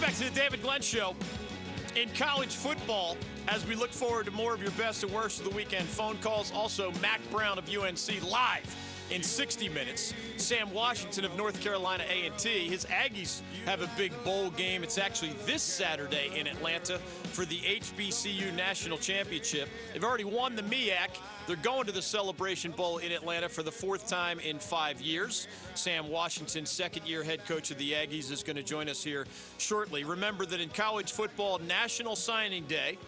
Welcome back to the David Glenn Show. In college football, as we look forward to more of your best and worst of the weekend phone calls, also Mack Brown of UNC live in 60 minutes. Sam Washington of North Carolina A&T. His Aggies have a big bowl game. It's actually this Saturday in Atlanta for the HBCU National Championship. They've already won the MEAC. They're going to the Celebration Bowl in Atlanta for the fourth time in five years. Sam Washington, second year head coach of the Aggies, is going to join us here shortly. Remember that in college football, National Signing Day,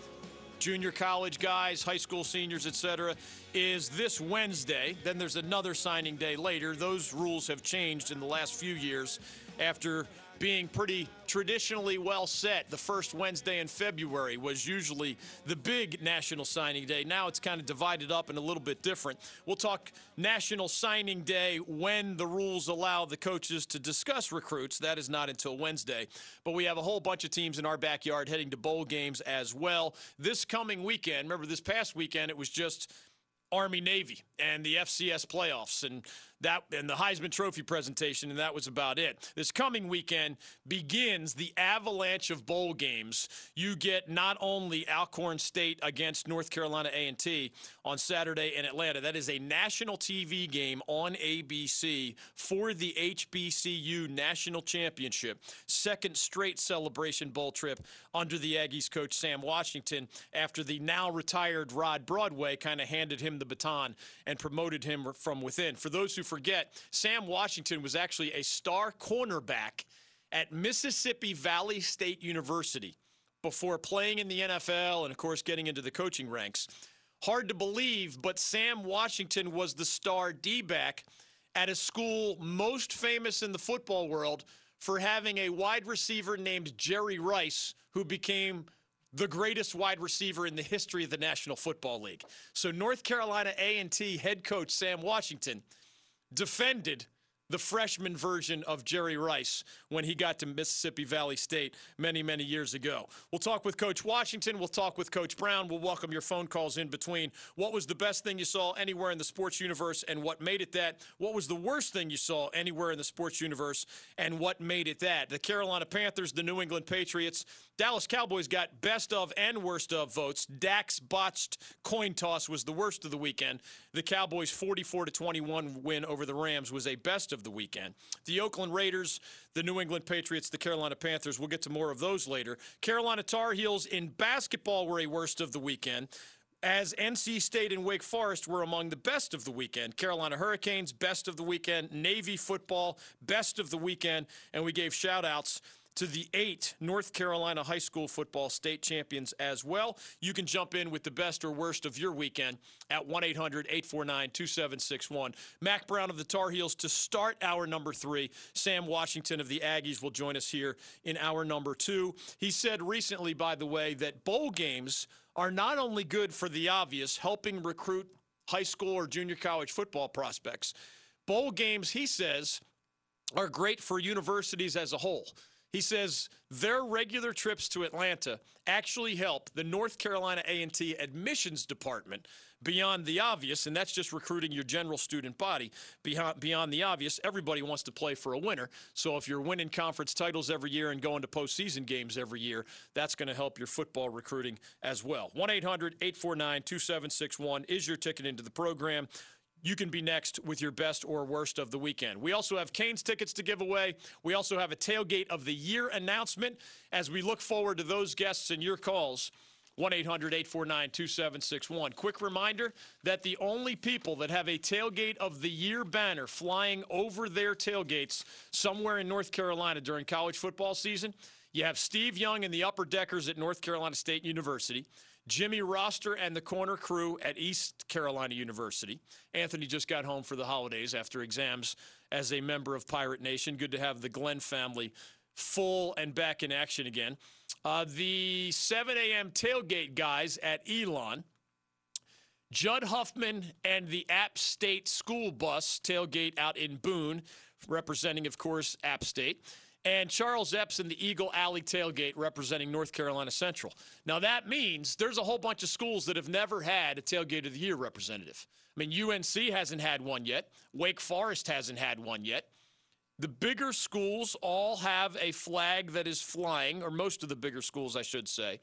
junior college guys, high school seniors, etc., is this Wednesday. Then there's another signing day later. Those rules have changed in the last few years after being pretty traditionally well set. The first Wednesday in February was usually the big National Signing Day. Now it's kind of divided up and a little bit different. We'll talk National Signing Day when the rules allow the coaches to discuss recruits. That is not until Wednesday. But we have a whole bunch of teams in our backyard heading to bowl games as well. This coming weekend, remember this past weekend, it was just Army Navy and the FCS playoffs and that and the Heisman Trophy presentation, and that was about it. This coming weekend begins the avalanche of bowl games. You get not only Alcorn State against North Carolina A&T on Saturday in Atlanta. That is a national TV game on ABC for the HBCU National Championship. Second straight Celebration Bowl trip under the Aggies coach Sam Washington after the now retired Rod Broadway kind of handed him the baton and promoted him from within. For those who forget, Sam Washington was actually a star cornerback at Mississippi Valley State University before playing in the NFL and, of course, getting into the coaching ranks. Hard to believe, but Sam Washington was the star D back at a school most famous in the football world for having a wide receiver named Jerry Rice, who became the greatest wide receiver in the history of the National Football League. So North Carolina A&T head coach Sam Washington – defended the freshman version of Jerry Rice when he got to Mississippi Valley State many, many years ago. We'll talk with Coach Washington. We'll talk with Coach Brown. We'll welcome your phone calls in between. What was the best thing you saw anywhere in the sports universe and what made it that? What was the worst thing you saw anywhere in the sports universe and what made it that? The Carolina Panthers, the New England Patriots, Dallas Cowboys got best of and worst of votes. Dak's botched coin toss was the worst of the weekend. The Cowboys' 44 to 21 win over the Rams was a best of the weekend. The Oakland Raiders, the New England Patriots, the Carolina Panthers, we'll get to more of those later. Carolina Tar Heels in basketball were a worst of the weekend as NC State and Wake Forest were among the best of the weekend. Carolina Hurricanes, best of the weekend. Navy football, best of the weekend. And we gave shout outs to the eight North Carolina high school football state champions as well. You can jump in with the best or worst of your weekend at 1 800 849 2761. Mack Brown of the Tar Heels to start our number three. Sam Washington of the Aggies will join us here in our number two. He said recently, by the way, that bowl games are not only good for the obvious, helping recruit high school or junior college football prospects. Bowl games, he says, are great for universities as a whole. He says their regular trips to Atlanta actually help the North Carolina A&T admissions department beyond the obvious, and that's just recruiting your general student body. Beyond, beyond the obvious, everybody wants to play for a winner. So if you're winning conference titles every year and going to postseason games every year, that's going to help your football recruiting as well. 1 800 849 2761 is your ticket into the program you can be next with your best or worst of the weekend. We also have Canes tickets to give away. We also have a tailgate of the year announcement as we look forward to those guests and your calls. 1 800 849 2761. Quick reminder that the only people that have a tailgate of the year banner flying over their tailgates somewhere in North Carolina during college football season, you have Steve Young and the upper deckers at North Carolina State University. Jimmy Roster and the corner crew at East Carolina University. Anthony just got home for the holidays after exams as a member of Pirate Nation. Good to have the Glenn family full and back in action again. Uh, the 7 a.m. tailgate guys at Elon. Judd Huffman and the App State school bus tailgate out in Boone, representing, of course, App State and Charles Epps in the Eagle Alley tailgate representing North Carolina Central. Now, that means there's a whole bunch of schools that have never had a tailgate of the year representative. I mean, UNC hasn't had one yet, Wake Forest hasn't had one yet. The bigger schools all have a flag that is flying, or most of the bigger schools, I should say.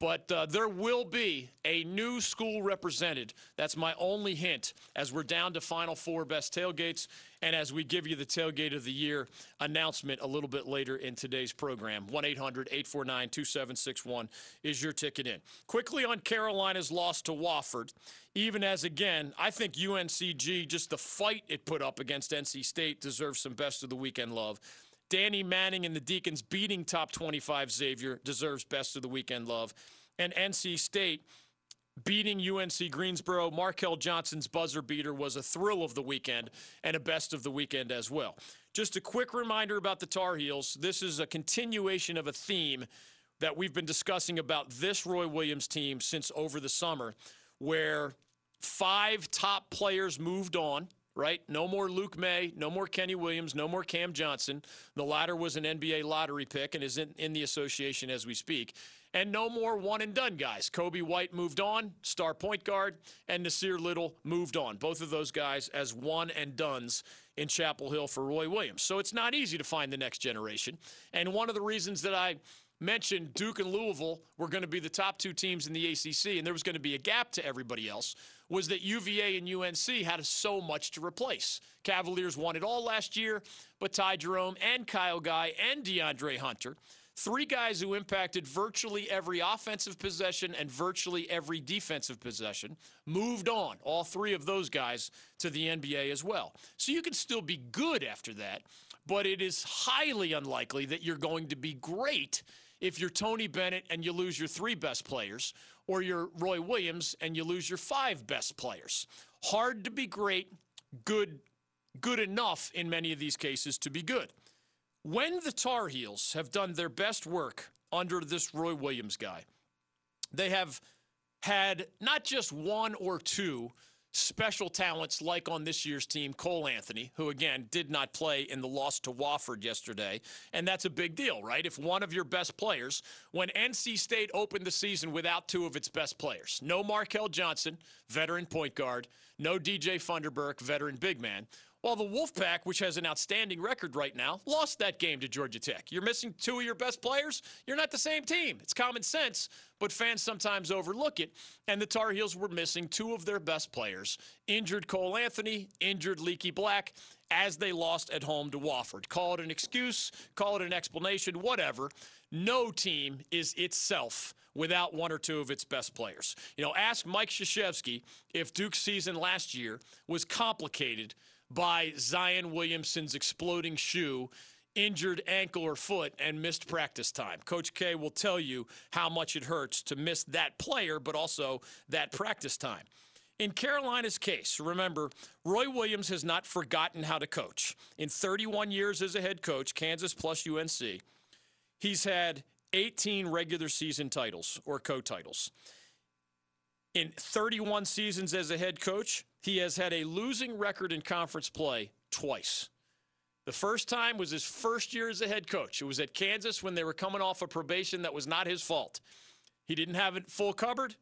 But uh, there will be a new school represented. That's my only hint as we're down to Final Four best tailgates and as we give you the tailgate of the year announcement a little bit later in today's program. 1 800 849 2761 is your ticket in. Quickly on Carolina's loss to Wofford, even as again, I think UNCG, just the fight it put up against NC State, deserves some best of the weekend love. Danny Manning and the Deacons beating top 25 Xavier deserves best of the weekend love. And NC State beating UNC Greensboro, Markell Johnson's buzzer beater was a thrill of the weekend and a best of the weekend as well. Just a quick reminder about the Tar Heels. This is a continuation of a theme that we've been discussing about this Roy Williams team since over the summer, where five top players moved on right? No more Luke Maye, no more Kenny Williams, no more Cam Johnson. The latter was an NBA lottery pick and is in, in the association as we speak. And no more one and done guys. Coby White moved on, star point guard, and Nassir Little moved on. Both of those guys as one and dones in Chapel Hill for Roy Williams. So it's not easy to find the next generation. And one of the reasons that I mentioned Duke and Louisville were going to be the top two teams in the ACC, and there was going to be a gap to everybody else was that UVA and UNC had so much to replace. Cavaliers won it all last year, but Ty Jerome and Kyle Guy and DeAndre Hunter, three guys who impacted virtually every offensive possession and virtually every defensive possession, moved on, all three of those guys, to the NBA as well. So you can still be good after that, but it is highly unlikely that you're going to be great if you're Tony Bennett and you lose your three best players, or you're Roy Williams and you lose your five best players. Hard to be great, good good enough in many of these cases to be good. When the Tar Heels have done their best work under this Roy Williams guy, they have had not just one or two special talents like on this year's team, Cole Anthony, who again did not play in the loss to Wofford yesterday. And that's a big deal, right? If one of your best players, when NC State opened the season without two of its best players, no Markell Johnson, veteran point guard, no DJ Funderburk, veteran big man. While the Wolfpack, which has an outstanding record right now, lost that game to Georgia Tech. You're missing two of your best players. You're not the same team. It's common sense, but fans sometimes overlook it. And the Tar Heels were missing two of their best players injured Cole Anthony, injured Leaky Black, as they lost at home to Wofford. Call it an excuse, call it an explanation, whatever. No team is itself without one or two of its best players. You know, ask Mike Krzyzewski if Duke's season last year was complicated by Zion Williamson's exploding shoe, injured ankle or foot, and missed practice time. Coach K will tell you how much it hurts to miss that player, but also that practice time. In Carolina's case, remember, Roy Williams has not forgotten how to coach. In 31 years as a head coach, Kansas plus UNC, he's had 18 regular season titles or co titles. In 31 seasons as a head coach, he has had a losing record in conference play twice. The first time was his first year as a head coach. It was at Kansas when they were coming off a probation that was not his fault. He didn't have it full covered,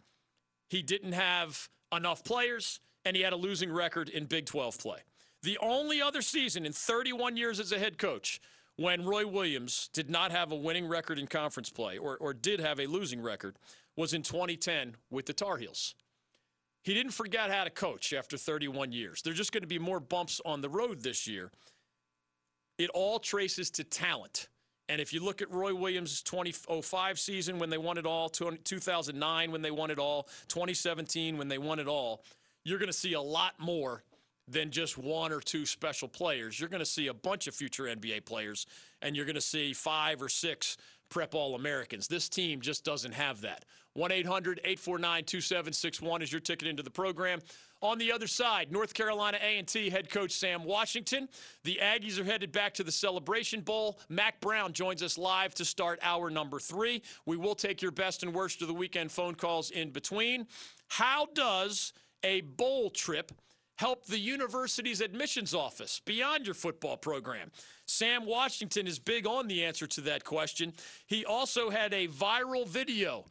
he didn't have enough players, and he had a losing record in Big 12 play. The only other season in 31 years as a head coach when Roy Williams did not have a winning record in conference play or, or did have a losing record was in 2010 with the Tar Heels. He didn't forget how to coach after 31 years. There's just going to be more bumps on the road this year. It all traces to talent. And if you look at Roy Williams' 2005 season when they won it all, 2009 when they won it all, 2017 when they won it all, you're going to see a lot more than just one or two special players. You're going to see a bunch of future NBA players, and you're going to see five or six prep All Americans. This team just doesn't have that. 1 800 849 2761 is your ticket into the program. On the other side, North Carolina A&T head coach Sam Washington. The Aggies are headed back to the Celebration Bowl. Mack Brown joins us live to start hour number three. We will take your best and worst of the weekend phone calls in between. How does a bowl trip help the university's admissions office beyond your football program? Sam Washington is big on the answer to that question. He also had a viral video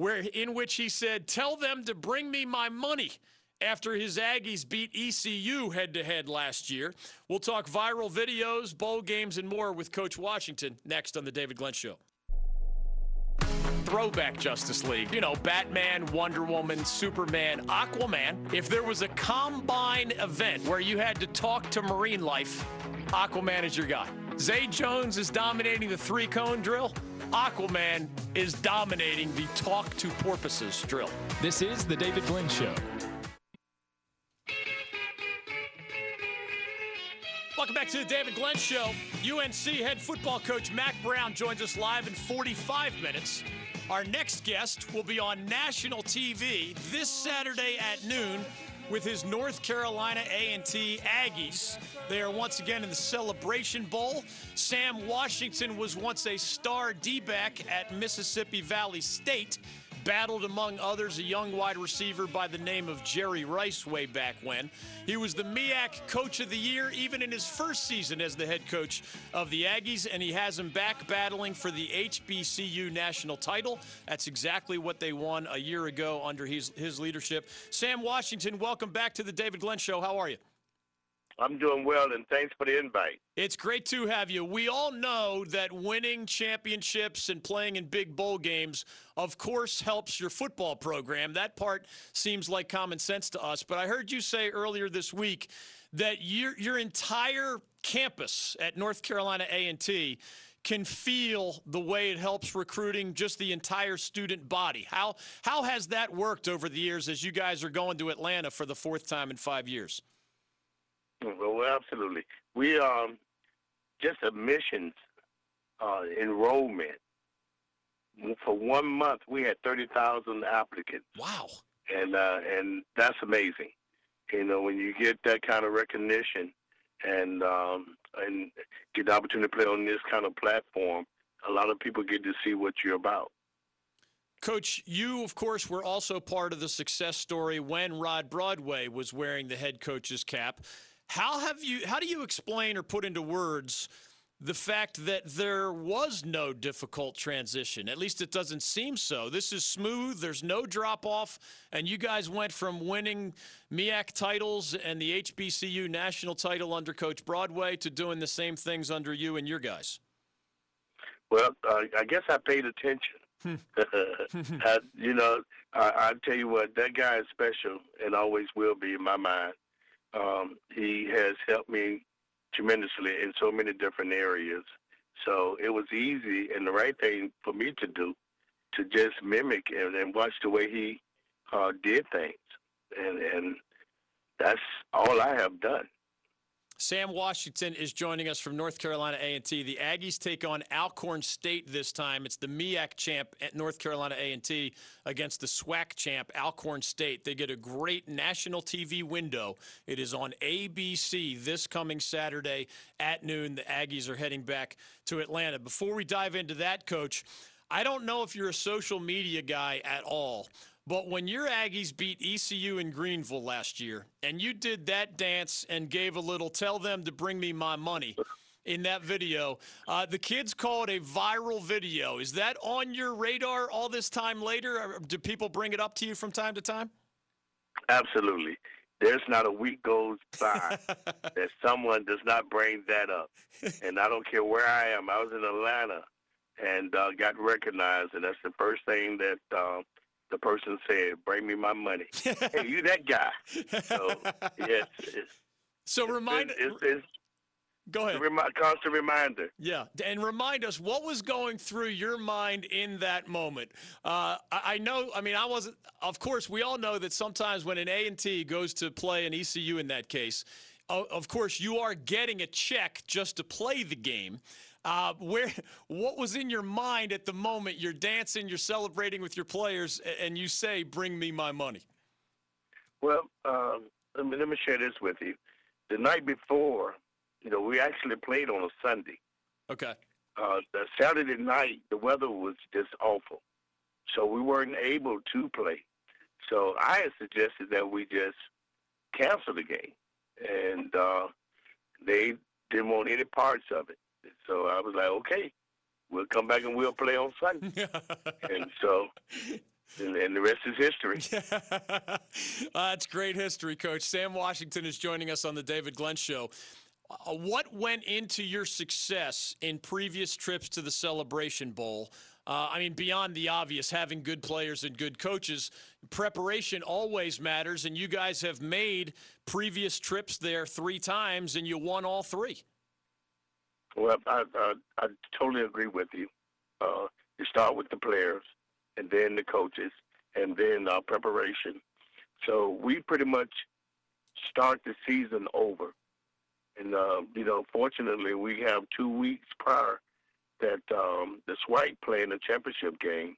where in which he said, "Tell them to bring me my money." after his Aggies beat ECU head to head last year. We'll talk viral videos, bowl games, and more with Coach Washington next on The David Glenn Show. Throwback Justice League. You know, Batman, Wonder Woman, Superman, Aquaman. If there was a combine event where you had to talk to marine life, Aquaman is your guy. Zay Jones is dominating the three cone drill. Aquaman is dominating the talk to porpoises drill. This is The David Glenn Show. Welcome back to the David Glenn Show. UNC head football coach Mack Brown joins us live in 45 minutes. Our next guest will be on national TV this Saturday at noon with his North Carolina A&T Aggies. They are once again in the Celebration Bowl. Sam Washington was once a star D-back at Mississippi Valley State battled among others a young wide receiver by the name of Jerry Rice way back when. He was the MEAC Coach of the Year even in his first season as the head coach of the Aggies, and he has him back battling for the HBCU national title. That's exactly what they won a year ago under his, his leadership. Sam Washington, welcome back to the David Glenn Show. How are you? I'm doing well, and thanks for the invite. It's great to have you. We all know that winning championships and playing in big bowl games, of course, helps your football program. That part seems like common sense to us. But I heard you say earlier this week that your your entire campus at North Carolina A&T can feel the way it helps recruiting just the entire student body. How how has that worked over the years as you guys are going to Atlanta for the fourth time in five years? Well, absolutely. We um just admissions uh, enrollment for one month we had thirty thousand applicants. Wow. And uh, and that's amazing. You know, when you get that kind of recognition and um, and get the opportunity to play on this kind of platform, a lot of people get to see what you're about. Coach, you, of course, were also part of the success story when Rod Broadway was wearing the head coach's cap. How have you? How do you explain or put into words the fact that there was no difficult transition? At least it doesn't seem so. This is smooth. There's no drop off, and you guys went from winning MEAC titles and the HBCU national title under Coach Broadway to doing the same things under you and your guys. Well, uh, I guess I paid attention. Hmm. I, you know, I, I tell you what, that guy is special and always will be in my mind. Um, he has helped me tremendously in so many different areas. So it was easy and the right thing for me to do to just mimic and, and watch the way he uh, did things. And, and that's all I have done. Sam Washington is joining us from North Carolina A&T. The Aggies take on Alcorn State this time. It's the MEAC champ at North Carolina A&T against the SWAC champ Alcorn State. They get a great national TV window. It is on ABC this coming Saturday at noon. The Aggies are heading back to Atlanta. Before we dive into that, coach, I don't know if you're a social media guy at all. But when your Aggies beat ECU in Greenville last year, and you did that dance and gave a little "tell them to bring me my money" in that video, uh, the kids call it a viral video. Is that on your radar all this time later? Or do people bring it up to you from time to time? Absolutely. There's not a week goes by that someone does not bring that up, and I don't care where I am. I was in Atlanta and uh, got recognized, and that's the first thing that. Uh, the person said, "Bring me my money." hey, you that guy? So yes. so remind. It's, it's, Go ahead. Remi- constant reminder. Yeah, and remind us what was going through your mind in that moment. Uh, I, I, know. I mean, I wasn't. Of course, we all know that sometimes when an A and T goes to play an ECU in that case, uh, of course, you are getting a check just to play the game. Uh, where, what was in your mind at the moment? You're dancing, you're celebrating with your players, and you say, "Bring me my money." Well, um, let me let me share this with you. The night before, you know, we actually played on a Sunday. Okay. Uh, the Saturday night, the weather was just awful, so we weren't able to play. So I had suggested that we just cancel the game, and uh, they didn't want any parts of it. So I was like, okay, we'll come back and we'll play on Sunday. and so and, the rest is history. that's great history, Coach. Sam Washington is joining us on the David Glenn Show. Uh, what went into your success in previous trips to the Celebration Bowl? Uh, I mean, beyond the obvious, having good players and good coaches, preparation always matters, and you guys have made previous trips there three times, and you won all three. Well, I, I, I totally agree with you. Uh, you start with the players, and then the coaches, and then uh, preparation. So we pretty much start the season over. And, uh, you know, fortunately, we have two weeks prior that um, the SWAC playing a championship game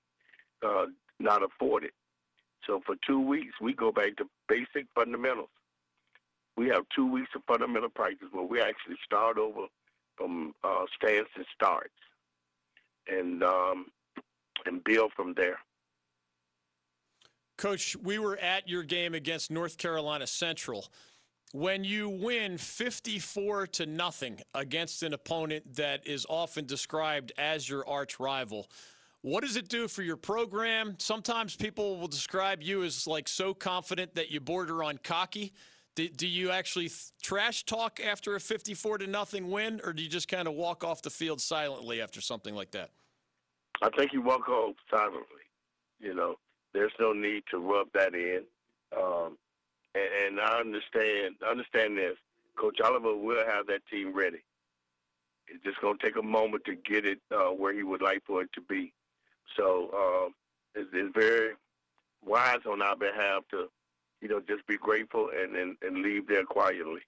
uh, not afforded. So for two weeks, we go back to basic fundamentals. We have two weeks of fundamental practice where we actually start over from uh, stance and starts, and um, and build from there. Coach, we were at your game against North Carolina Central. When you win 54 to nothing against an opponent that is often described as your arch rival, what does it do for your program? Sometimes people will describe you as like so confident that you border on cocky. Do, do you actually trash talk after a 54 to nothing win, or do you just kind of walk off the field silently after something like that? I think you walk off silently. You know, there's no need to rub that in. Um, and, and I understand understand this. Coach Oliver will have that team ready. It's just going to take a moment to get it uh, where he would like for it to be. So um, it's, it's very wise on our behalf to you know, just be grateful and, and, and leave there quietly.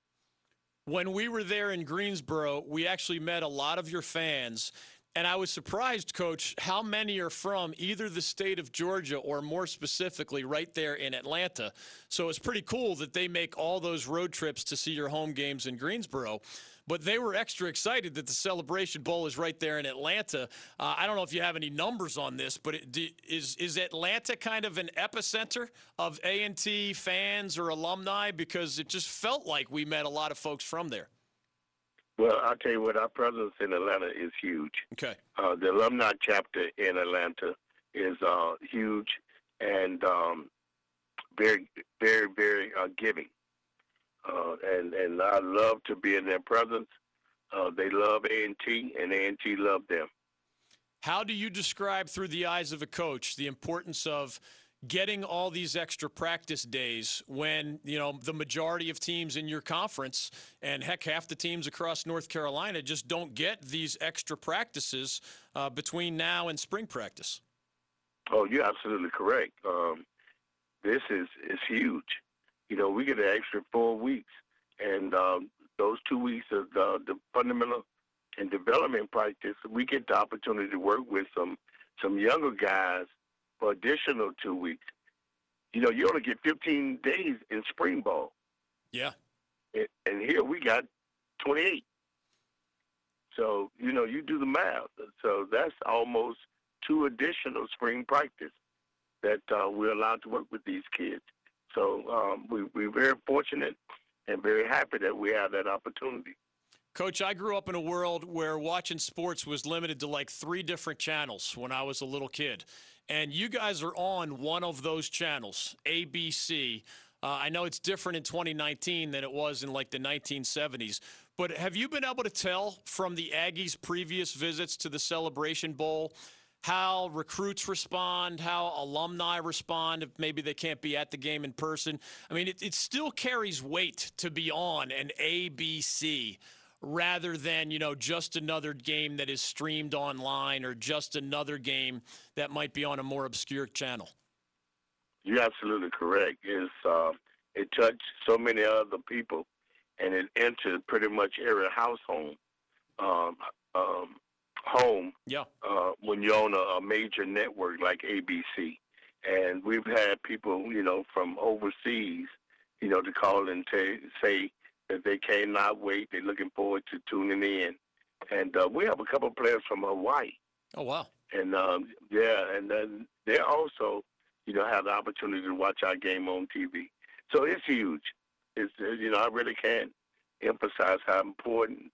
When we were there in Greensboro, we actually met a lot of your fans. And I was surprised, Coach, how many are from either the state of Georgia or more specifically right there in Atlanta. So it's pretty cool that they make all those road trips to see your home games in Greensboro but they were extra excited that the Celebration Bowl is right there in Atlanta. Uh, I don't know if you have any numbers on this, but it, is is Atlanta kind of an epicenter of A and T fans or alumni because it just felt like we met a lot of folks from there. Well, I'll tell you what, our presence in Atlanta is huge. Okay. Uh, the alumni chapter in Atlanta is uh, huge and um, very, very, very uh, giving uh, and and I love to be in their presence. Uh, they love A and T, and A and T love them. How do you describe, through the eyes of a coach, the importance of getting all these extra practice days when you know the majority of teams in your conference and heck half the teams across north carolina just don't get these extra practices uh, between now and spring practice oh you're absolutely correct um, this is is huge you know, we get an extra four weeks, and um, those two weeks of the, the fundamental and development practice, we get the opportunity to work with some some younger guys for additional two weeks. You know, you only get 15 days in spring ball. Yeah. And, and here we got 28. So, you know, you do the math. So that's almost two additional spring practice that uh, we're allowed to work with these kids. So um, we, we're very fortunate and very happy that we have that opportunity. Coach, I grew up in a world where watching sports was limited to like three different channels when I was a little kid. And you guys are on one of those channels, ABC. Uh, I know it's different in 2019 than it was in like the 1970s. But have you been able to tell from the Aggies' previous visits to the Celebration Bowl how recruits respond, how alumni respond if maybe they can't be at the game in person. I mean, it, it still carries weight to be on an ABC rather than, you know, just another game that is streamed online or just another game that might be on a more obscure channel. You're absolutely correct. It's, uh, it touched so many other people and it entered pretty much every household. Um, um, home yeah. Uh, when you own a, a major network like ABC. And we've had people, you know, from overseas, you know, to call and t- say that they cannot wait. They're looking forward to tuning in. And uh, we have a couple of players from Hawaii. Oh, wow. And um, yeah, and then they also, you know, have the opportunity to watch our game on TV. So it's huge. It's, you know, I really can't emphasize how important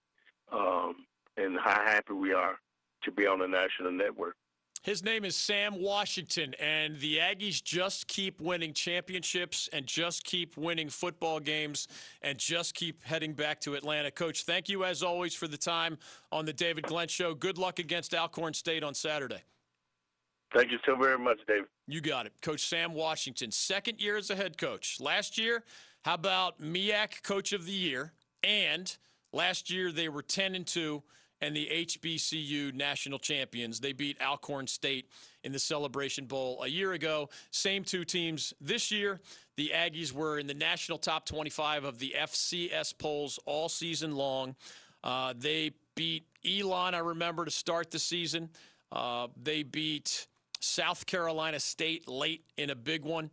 um, and how happy we are to be on the national network. His name is Sam Washington, and the Aggies just keep winning championships and just keep winning football games and just keep heading back to Atlanta. Coach, thank you as always for the time on the David Glenn Show. Good luck against Alcorn State on Saturday. Thank you so very much, David. You got it. Coach Sam Washington, second year as a head coach. Last year, how about MEAC Coach of the Year? And last year, they were 10 and 2 and the HBCU national champions. They beat Alcorn State in the Celebration Bowl a year ago. Same two teams this year. The Aggies were in the national top 25 of the FCS polls all season long. Uh, they beat Elon, I remember, to start the season. Uh, they beat South Carolina State late in a big one.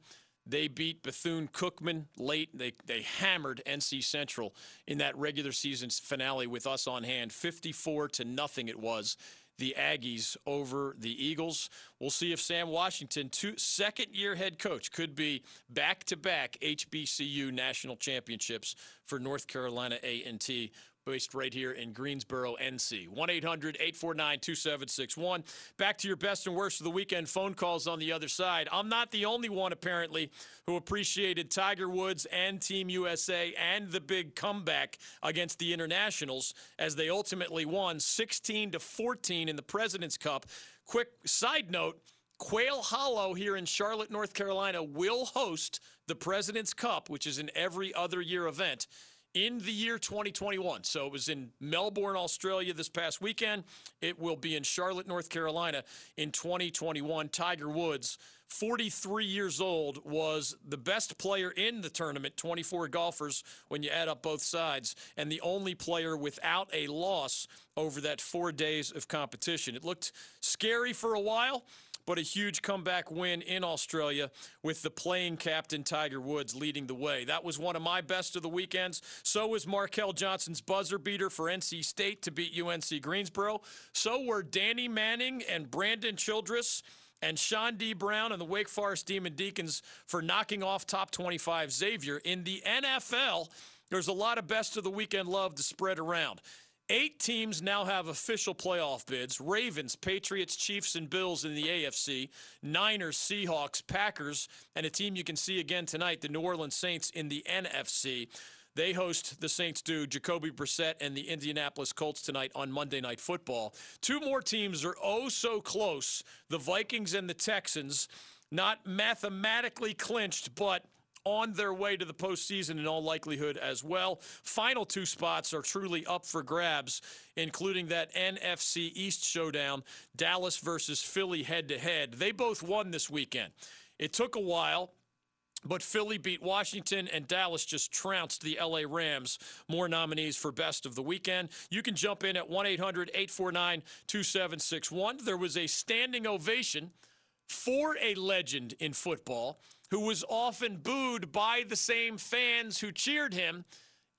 They beat Bethune Cookman late. They, they hammered NC Central in that regular season finale with us on hand. 54 to nothing it was. The Aggies over the Eagles. We'll see if Sam Washington, two, second year head coach, could be back to back HBCU national championships for North Carolina A&T based right here in Greensboro, NC. 1 800 849 2761. Back to your best and worst of the weekend phone calls on the other side. I'm not the only one, apparently, who appreciated Tiger Woods and Team USA and the big comeback against the Internationals as they ultimately won 16 to 14 in the President's Cup. Quick side note. Quail Hollow here in Charlotte, North Carolina will host the President's Cup, which is an every other year event in the year 2021. So it was in Melbourne, Australia this past weekend. It will be in Charlotte, North Carolina in 2021. Tiger Woods, 43 years old, was the best player in the tournament, 24 golfers when you add up both sides, and the only player without a loss over that four days of competition. It looked scary for a while but a huge comeback win in Australia with the playing captain Tiger Woods leading the way. That was one of my best of the weekends. So was Markell Johnson's buzzer beater for NC State to beat UNC Greensboro. So were Danny Manning and Brandon Childress and Chaundee Brown and the Wake Forest Demon Deacons for knocking off top 25 Xavier. In the NFL, there's a lot of best of the weekend love to spread around. Eight teams now have official playoff bids Ravens, Patriots, Chiefs, and Bills in the AFC, Niners, Seahawks, Packers, and a team you can see again tonight, the New Orleans Saints in the NFC. They host the Saints do Jacoby Brissett and the Indianapolis Colts tonight on Monday Night Football. Two more teams are oh so close the Vikings and the Texans, not mathematically clinched, but on their way to the postseason in all likelihood as well. Final two spots are truly up for grabs, including that NFC East showdown, Dallas versus Philly head to head. They both won this weekend. It took a while. But Philly beat Washington and Dallas just trounced the LA Rams. More nominees for best of the weekend. You can jump in at 1 800 849 2761. There was a standing ovation for a legend in football who was often booed by the same fans who cheered him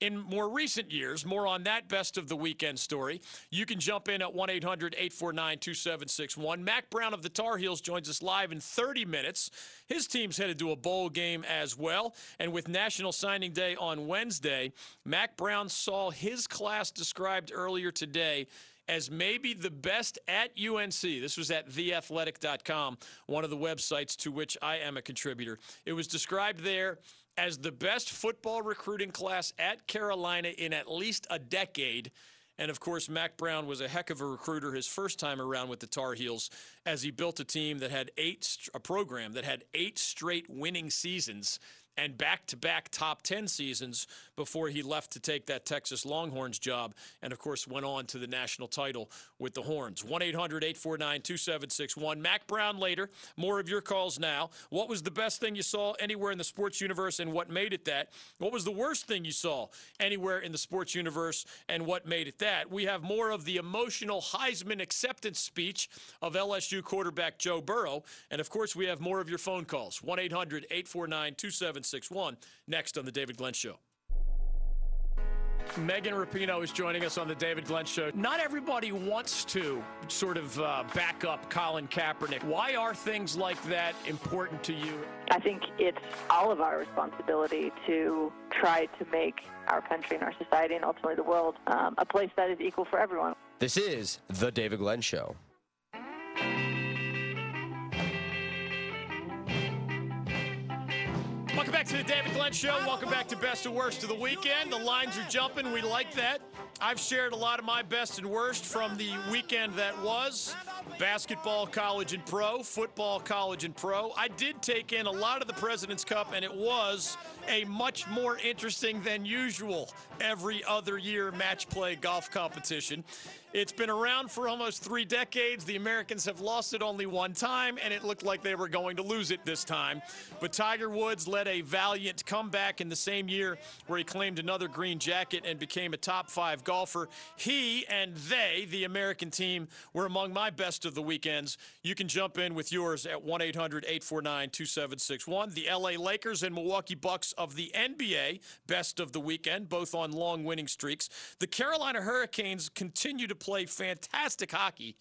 in more recent years. More on that best of the weekend story. You can jump in at 1 800 849 2761. Mack Brown of the Tar Heels joins us live in 30 minutes. His team's headed to a bowl game as well. And with National Signing Day on Wednesday, Mack Brown saw his class described earlier today as maybe the best at UNC. This was at theathletic.com, one of the websites to which I am a contributor. It was described there as the best football recruiting class at Carolina in at least a decade. And of course, Mack Brown was a heck of a recruiter his first time around with the Tar Heels as he built a team that had eight, a program that had eight straight winning seasons and back to back top 10 seasons before he left to take that Texas Longhorns job and, of course, went on to the national title with the Horns. 1 800 849 2761. Mack Brown later. More of your calls now. What was the best thing you saw anywhere in the sports universe and what made it that? What was the worst thing you saw anywhere in the sports universe and what made it that? We have more of the emotional Heisman acceptance speech of LSU quarterback Joe Burrow. And, of course, we have more of your phone calls. 1 800 849 2761 next on The David Glenn Show. Megan Rapinoe is joining us on the David Glenn Show. Not everybody wants to sort of uh, back up Colin Kaepernick. Why are things like that important to you? I think it's all of our responsibility to try to make our country and our society and ultimately the world um, a place that is equal for everyone. This is The David Glenn Show. Welcome back to the David Glenn Show. Welcome back to Best and Worst of the Weekend. The lines are jumping. We like that. I've shared a lot of my best and worst from the weekend that was basketball, college, and pro, football, college, and pro. I did take in a lot of the President's Cup, and it was a much more interesting than usual every other year match play golf competition. It's been around for almost three decades. The Americans have lost it only one time, and it looked like they were going to lose it this time. But Tiger Woods led a valiant comeback in the same year where he claimed another green jacket and became a top five golfer. He and they, the American team, were among my best of the weekends. You can jump in with yours at 1 800 849 2761. The LA Lakers and Milwaukee Bucks of the NBA, best of the weekend, both on long winning streaks. The Carolina Hurricanes continue to play fantastic hockey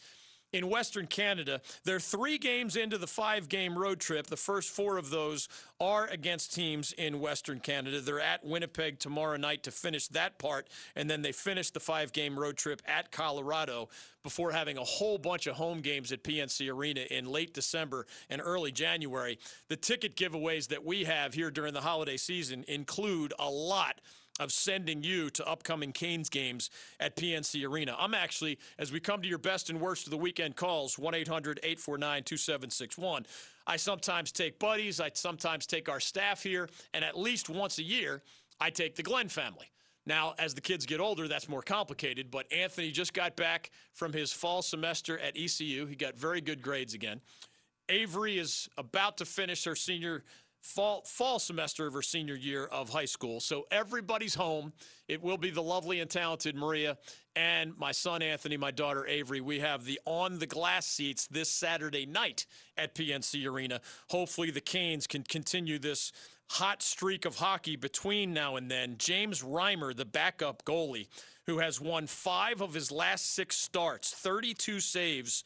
in Western Canada. They're three games into the five game road trip. The first four of those are against teams in Western Canada. They're at Winnipeg tomorrow night to finish that part, and then they finish the five game road trip at Colorado before having a whole bunch of home games at PNC Arena in late December and early January. The ticket giveaways that we have here during the holiday season include a lot of sending you to upcoming Canes games at PNC Arena. I'm actually, as we come to your best and worst of the weekend calls, 1 800 849 2761. I sometimes take buddies, I sometimes take our staff here, and at least once a year, I take the Glenn family. Now, as the kids get older, that's more complicated, but Anthony just got back from his fall semester at ECU. He got very good grades again. Avery is about to finish her senior fall fall semester of her senior year of high school. So everybody's home. It will be the lovely and talented Maria and my son Anthony, my daughter Avery. We have the on the glass seats this Saturday night at PNC Arena. Hopefully the Canes can continue this hot streak of hockey between now and then. James Reimer, the backup goalie, who has won 5 of his last 6 starts, 32 saves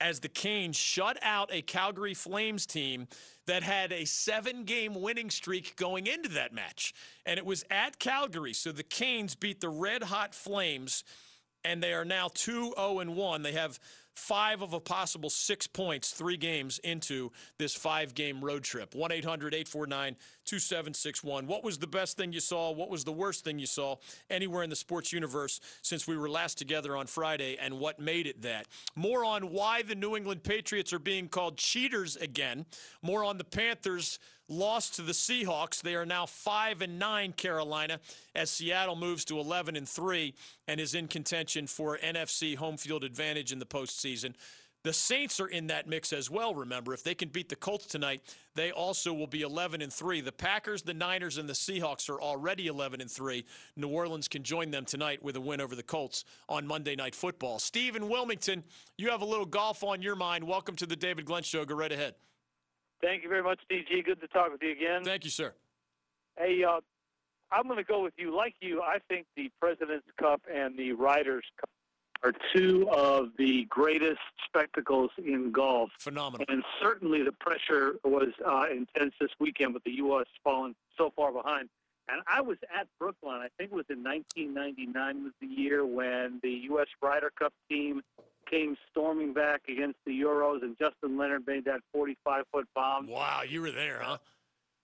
as the Canes shut out a Calgary Flames team that had a seven game winning streak going into that match. And it was at Calgary. So the Canes beat the red hot Flames, and they are now 2 0 1. They have five of a possible six points, three games into this five game road trip. 1 800 849 2761. What was the best thing you saw? What was the worst thing you saw anywhere in the sports universe since we were last together on Friday and what made it that? More on why the New England Patriots are being called cheaters again. More on the Panthers lost to the Seahawks. They are now 5 and 9 Carolina as Seattle moves to 11 and 3 and is in contention for NFC home field advantage in the postseason. The Saints are in that mix as well, remember. If they can beat the Colts tonight, they also will be 11 and 3. The Packers, the Niners and the Seahawks are already 11 and 3. New Orleans can join them tonight with a win over the Colts on Monday Night Football. Steve in Wilmington, you have a little golf on your mind. Welcome to the David Glenn show. Go right ahead. Thank you very much, DG. Good to talk with you again. Thank you, sir. Hey, uh, I'm going to go with you. Like you, I think the President's Cup and the Ryder's Cup are two of the greatest spectacles in golf. Phenomenal. And certainly the pressure was uh, intense this weekend with the U.S. falling so far behind. And I was at Brookline, I think it was in 1999 was the year when the U.S. Ryder Cup team came storming back against the Euros, and Justin Leonard made that 45-foot bomb. Wow, you were there, huh?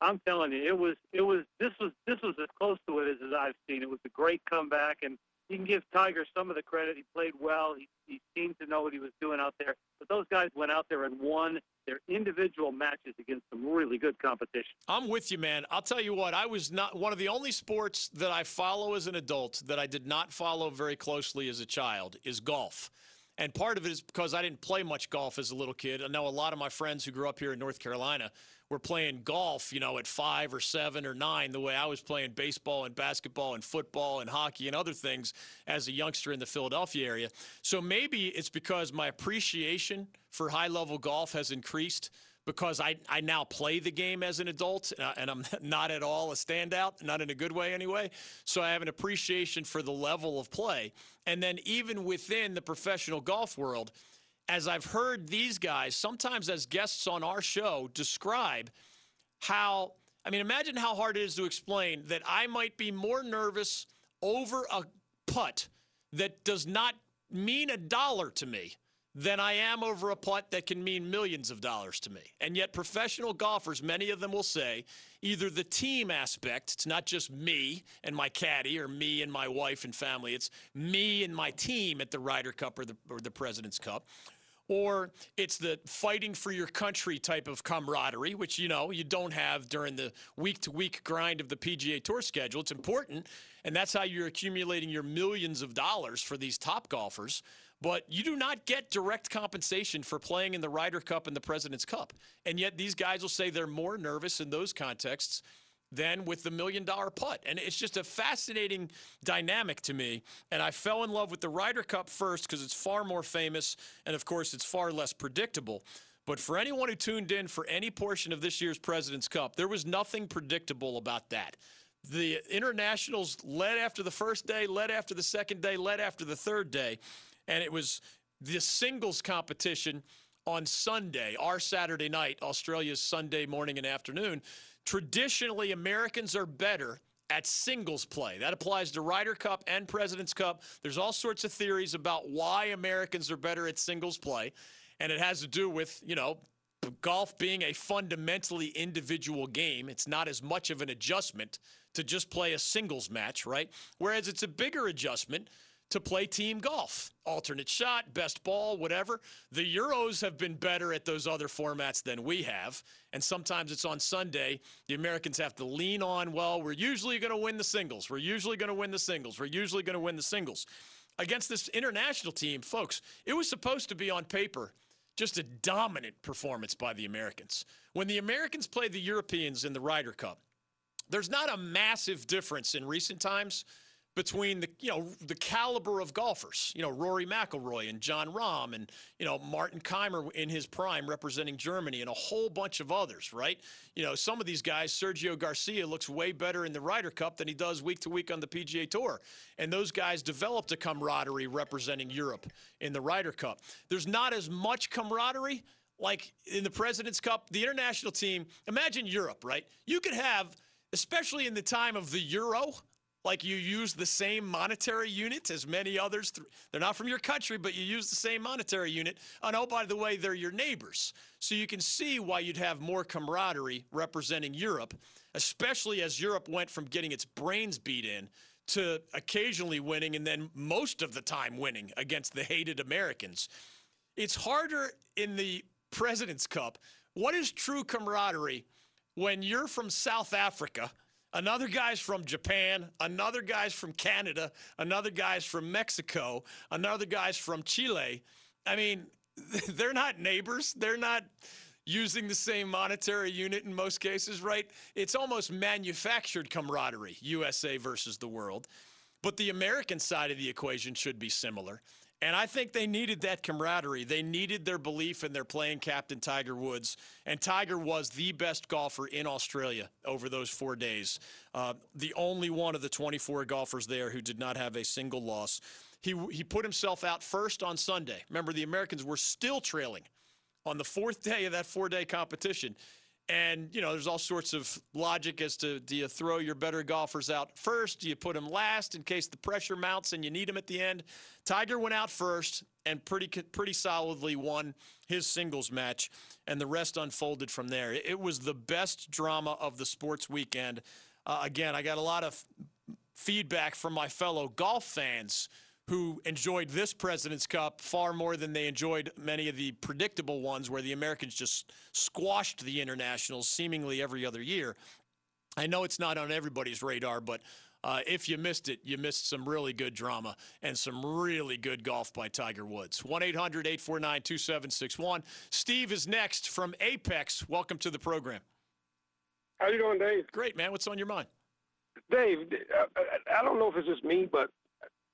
I'm telling you, it was it was this was this was as close to it as, as I've seen. It was a great comeback, and you can give Tiger some of the credit. He played well. He, he seemed to know what he was doing out there. But those guys went out there and won their individual matches against some really good competition. I'm with you, man. I'll tell you what, I was not one of the only sports that I follow as an adult that I did not follow very closely as a child is golf. And part of it is because I didn't play much golf as a little kid. I know a lot of my friends who grew up here in North Carolina were playing golf, you know, at five or seven or nine, the way I was playing baseball and basketball and football and hockey and other things as a youngster in the Philadelphia area. So maybe it's because my appreciation for high level golf has increased because I, I now play the game as an adult and I'm not at all a standout, not in a good way anyway. So I have an appreciation for the level of play. And then even within the professional golf world, as I've heard these guys, sometimes as guests on our show, describe how, I mean, imagine how hard it is to explain that I might be more nervous over a putt that does not mean a dollar to me than I am over a putt that can mean millions of dollars to me. And yet, professional golfers, many of them will say either the team aspect, it's not just me and my caddy or me and my wife and family, it's me and my team at the Ryder Cup or the, or the President's Cup. Or it's the fighting for your country type of camaraderie, which you know you don't have during the week to week grind of the PGA Tour schedule. It's important, and that's how you're accumulating your millions of dollars for these top golfers but you do not get direct compensation for playing in the Ryder Cup and the President's Cup. And yet these guys will say they're more nervous in those contexts than with the million dollar putt. And it's just a fascinating dynamic to me. And I fell in love with the Ryder Cup first because it's far more famous and, of course, it's far less predictable. But for anyone who tuned in for any portion of this year's President's Cup, there was nothing predictable about that. The internationals led after the first day, led after the second day, led after the third day and it was the singles competition on Sunday, our Saturday night, Australia's Sunday morning and afternoon. Traditionally, Americans are better at singles play. That applies to Ryder Cup and President's Cup. There's all sorts of theories about why Americans are better at singles play, and it has to do with, you know, golf being a fundamentally individual game. It's not as much of an adjustment to just play a singles match, right? Whereas it's a bigger adjustment to play team golf. Alternate shot, best ball, whatever. The Euros have been better at those other formats than we have. And sometimes it's on Sunday. The Americans have to lean on, well, we're usually going to win the singles. We're usually going to win the singles. We're usually going to win the singles. Against this international team, folks, it was supposed to be on paper just a dominant performance by the Americans. When the Americans play the Europeans in the Ryder Cup, there's not a massive difference in recent times between the you know the caliber of golfers, you know Rory McIlroy and Jon Rahm and you know Martin Kaymer in his prime representing Germany and a whole bunch of others, right? You know some of these guys, Sergio Garcia looks way better in the Ryder Cup than he does week to week on the PGA Tour, and those guys developed a camaraderie representing Europe in the Ryder Cup. There's not as much camaraderie like in the President's Cup, the international team. Imagine Europe, right? You could have, especially in the time of the Euro like you use the same monetary unit as many others. They're not from your country, but you use the same monetary unit. And oh, by the way, they're your neighbors. So you can see why you'd have more camaraderie representing Europe, especially as Europe went from getting its brains beat in to occasionally winning and then most of the time winning against the hated Americans. It's harder in the President's Cup. What is true camaraderie when you're from South Africa? Another guy's from Japan. Another guy's from Canada. Another guy's from Mexico. Another guy's from Chile. I mean, they're not neighbors. They're not using the same monetary unit in most cases, right? It's almost manufactured camaraderie, USA versus the world. But the American side of the equation should be similar. And I think they needed that camaraderie. They needed their belief in their playing captain, Tiger Woods. And Tiger was the best golfer in Australia over those four days. Uh, the only one of the 24 golfers there who did not have a single loss. He, he put himself out first on Sunday. Remember, the Americans were still trailing on the fourth day of that four day competition. And, you know, there's all sorts of logic as to do you throw your better golfers out first? Do you put them last in case the pressure mounts and you need them at the end? Tiger went out first and pretty pretty solidly won his singles match, and the rest unfolded from there. It was the best drama of the sports weekend. Uh, again, I got a lot of feedback from my fellow golf fans who enjoyed this President's Cup far more than they enjoyed many of the predictable ones where the Americans just squashed the internationals seemingly every other year. I know it's not on everybody's radar, but uh, if you missed it, you missed some really good drama and some really good golf by Tiger Woods. 1 800 849 2761. Steve is next from Apex. Welcome to the program. How you doing, Dave? Great, man. What's on your mind? Dave, I, I don't know if it's just me, but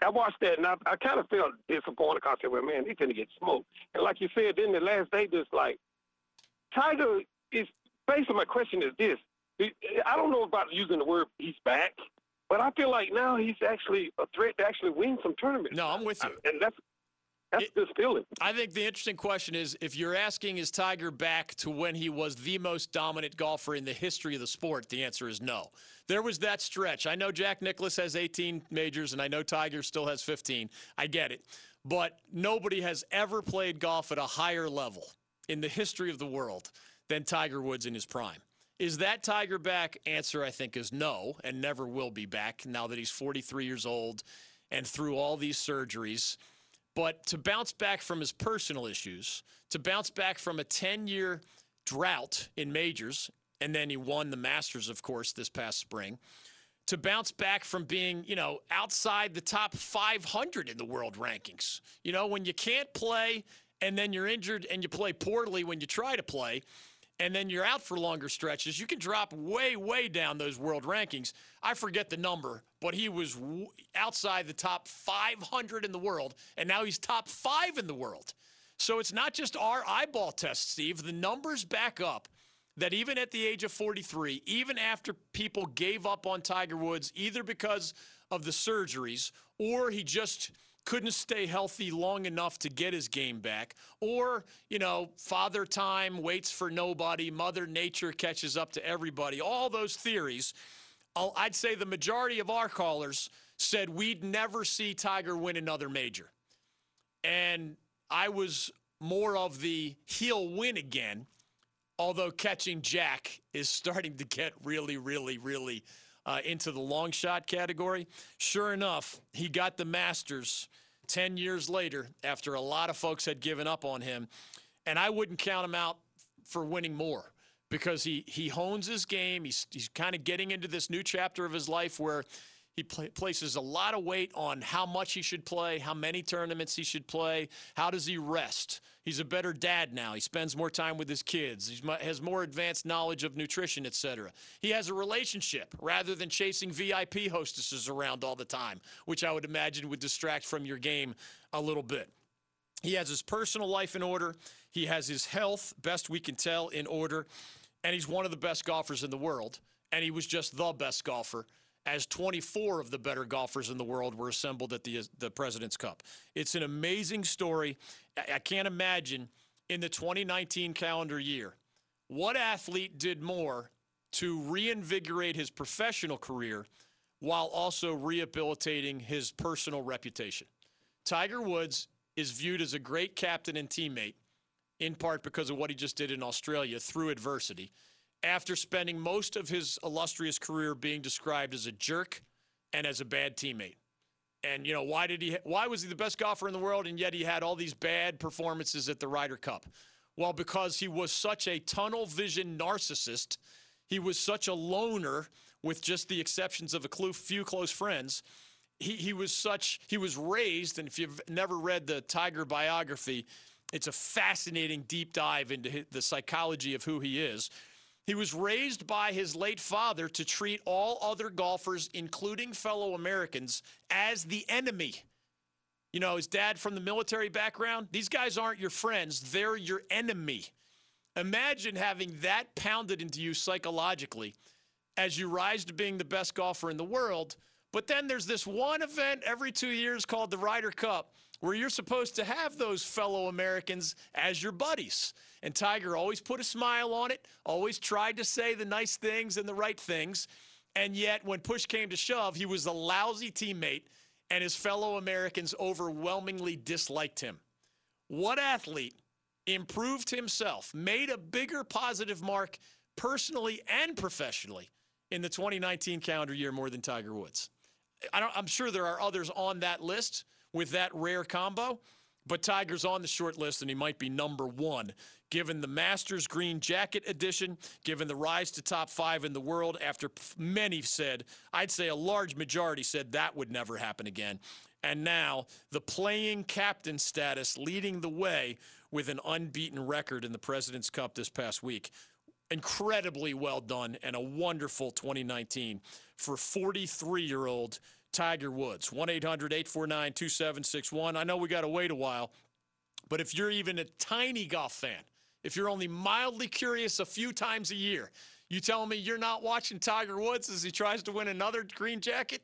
I watched that and I, I kind of felt disappointed because I said, well, man, he's going to get smoked. And like you said, then the last day, just like, Tiger is, basically my question is this. I don't know about using the word he's back, but I feel like now he's actually a threat to actually win some tournaments. No, I'm with you. And that's that's it, good feeling. I think the interesting question is if you're asking is Tiger back to when he was the most dominant golfer in the history of the sport, the answer is no. There was that stretch. I know Jack Nicklaus has 18 majors and I know Tiger still has 15. I get it. but nobody has ever played golf at a higher level in the history of the world than Tiger Woods in his prime. Is that Tiger back? Answer, I think, is no, and never will be back now that he's 43 years old and through all these surgeries. But to bounce back from his personal issues, to bounce back from a 10 year drought in majors, and then he won the Masters, of course, this past spring to bounce back from being, you know, outside the top 500 in the world rankings. You know, when you can't play and then you're injured and you play poorly when you try to play and then you're out for longer stretches, you can drop way, way down those world rankings. I forget the number, but he was w- outside the top 500 in the world, and now he's top five in the world. So it's not just our eyeball test, Steve. The numbers back up that even at the age of 43, even after people gave up on Tiger Woods, either because of the surgeries or he just couldn't stay healthy long enough to get his game back, or, you know, father time waits for nobody, mother nature catches up to everybody, all those theories. I'd say the majority of our callers said we'd never see Tiger win another major. And I was more of the he'll win again although catching Jack is starting to get really, really, really uh, into the long shot category. Sure enough, he got the Masters 10 years later after a lot of folks had given up on him. And I wouldn't count him out for winning more because he, he hones his game. He's, he's kind of getting into this new chapter of his life where he pl- places a lot of weight on how much he should play, how many tournaments he should play, how does he rest. He's a better dad now. He spends more time with his kids. He has more advanced knowledge of nutrition, etc. He has a relationship rather than chasing VIP hostesses around all the time, which I would imagine would distract from your game a little bit. He has his personal life in order. He has his health, best we can tell, in order. And he's one of the best golfers in the world. And he was just the best golfer as 24 of the better golfers in the world were assembled at the, the President's Cup. It's an amazing story. I can't imagine in the 2019 calendar year what athlete did more to reinvigorate his professional career while also rehabilitating his personal reputation. Tiger Woods is viewed as a great captain and teammate, in part because of what he just did in Australia through adversity after spending most of his illustrious career being described as a jerk and as a bad teammate. And you know why did he? Why was he the best golfer in the world, and yet he had all these bad performances at the Ryder Cup? Well, because he was such a tunnel vision narcissist. He was such a loner, with just the exceptions of a few close friends. He, he was such. He was raised, and if you've never read the Tiger biography, it's a fascinating deep dive into the psychology of who he is he was raised by his late father to treat all other golfers, including fellow Americans, as the enemy. You know, his dad from the military background, these guys aren't your friends, they're your enemy. Imagine having that pounded into you psychologically as you rise to being the best golfer in the world. But then there's this one event every two years called the Ryder Cup where you're supposed to have those fellow Americans as your buddies. And Tiger always put a smile on it, always tried to say the nice things and the right things. And yet, when push came to shove, he was a lousy teammate, and his fellow Americans overwhelmingly disliked him. What athlete improved himself, made a bigger positive mark personally and professionally in the 2019 calendar year more than Tiger Woods? I am sure there are others on that list with that rare combo, but Tiger's on the short list, and he might be number one given the Masters Green Jacket edition, given the rise to top five in the world after many said, I'd say a large majority said that would never happen again. And now the playing captain status leading the way with an unbeaten record in the President's Cup this past week. Incredibly well done and a wonderful 2019 for 43 year old Tiger Woods. 1 800 849 2761. I know we got to wait a while, but if you're even a tiny golf fan, if you're only mildly curious a few times a year, you telling me you're not watching Tiger Woods as he tries to win another green jacket?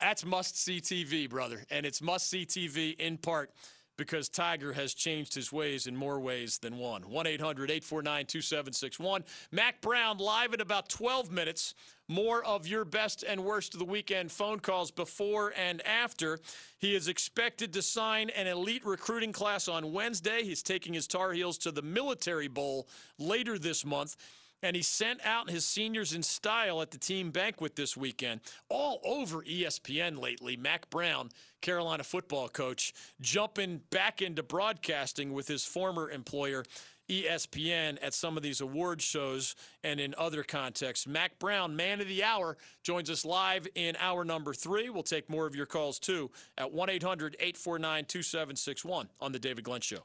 That's must see TV, brother. And it's must see TV in part because Tiger has changed his ways in more ways than one. 1 800 849 2761. Mack Brown live in about 12 minutes. More of your best and worst of the weekend phone calls before and after. He is expected to sign an elite recruiting class on Wednesday. He's taking his Tar Heels to the Military Bowl later this month and he sent out his seniors in style at the team banquet this weekend. All over ESPN lately, Mack Brown, Carolina football coach, jumping back into broadcasting with his former employer. ESPN at some of these award shows and in other contexts. Mack Brown, man of the hour, joins us live in hour number three. We'll take more of your calls too at 1 800 849 2761 on The David Glenn Show.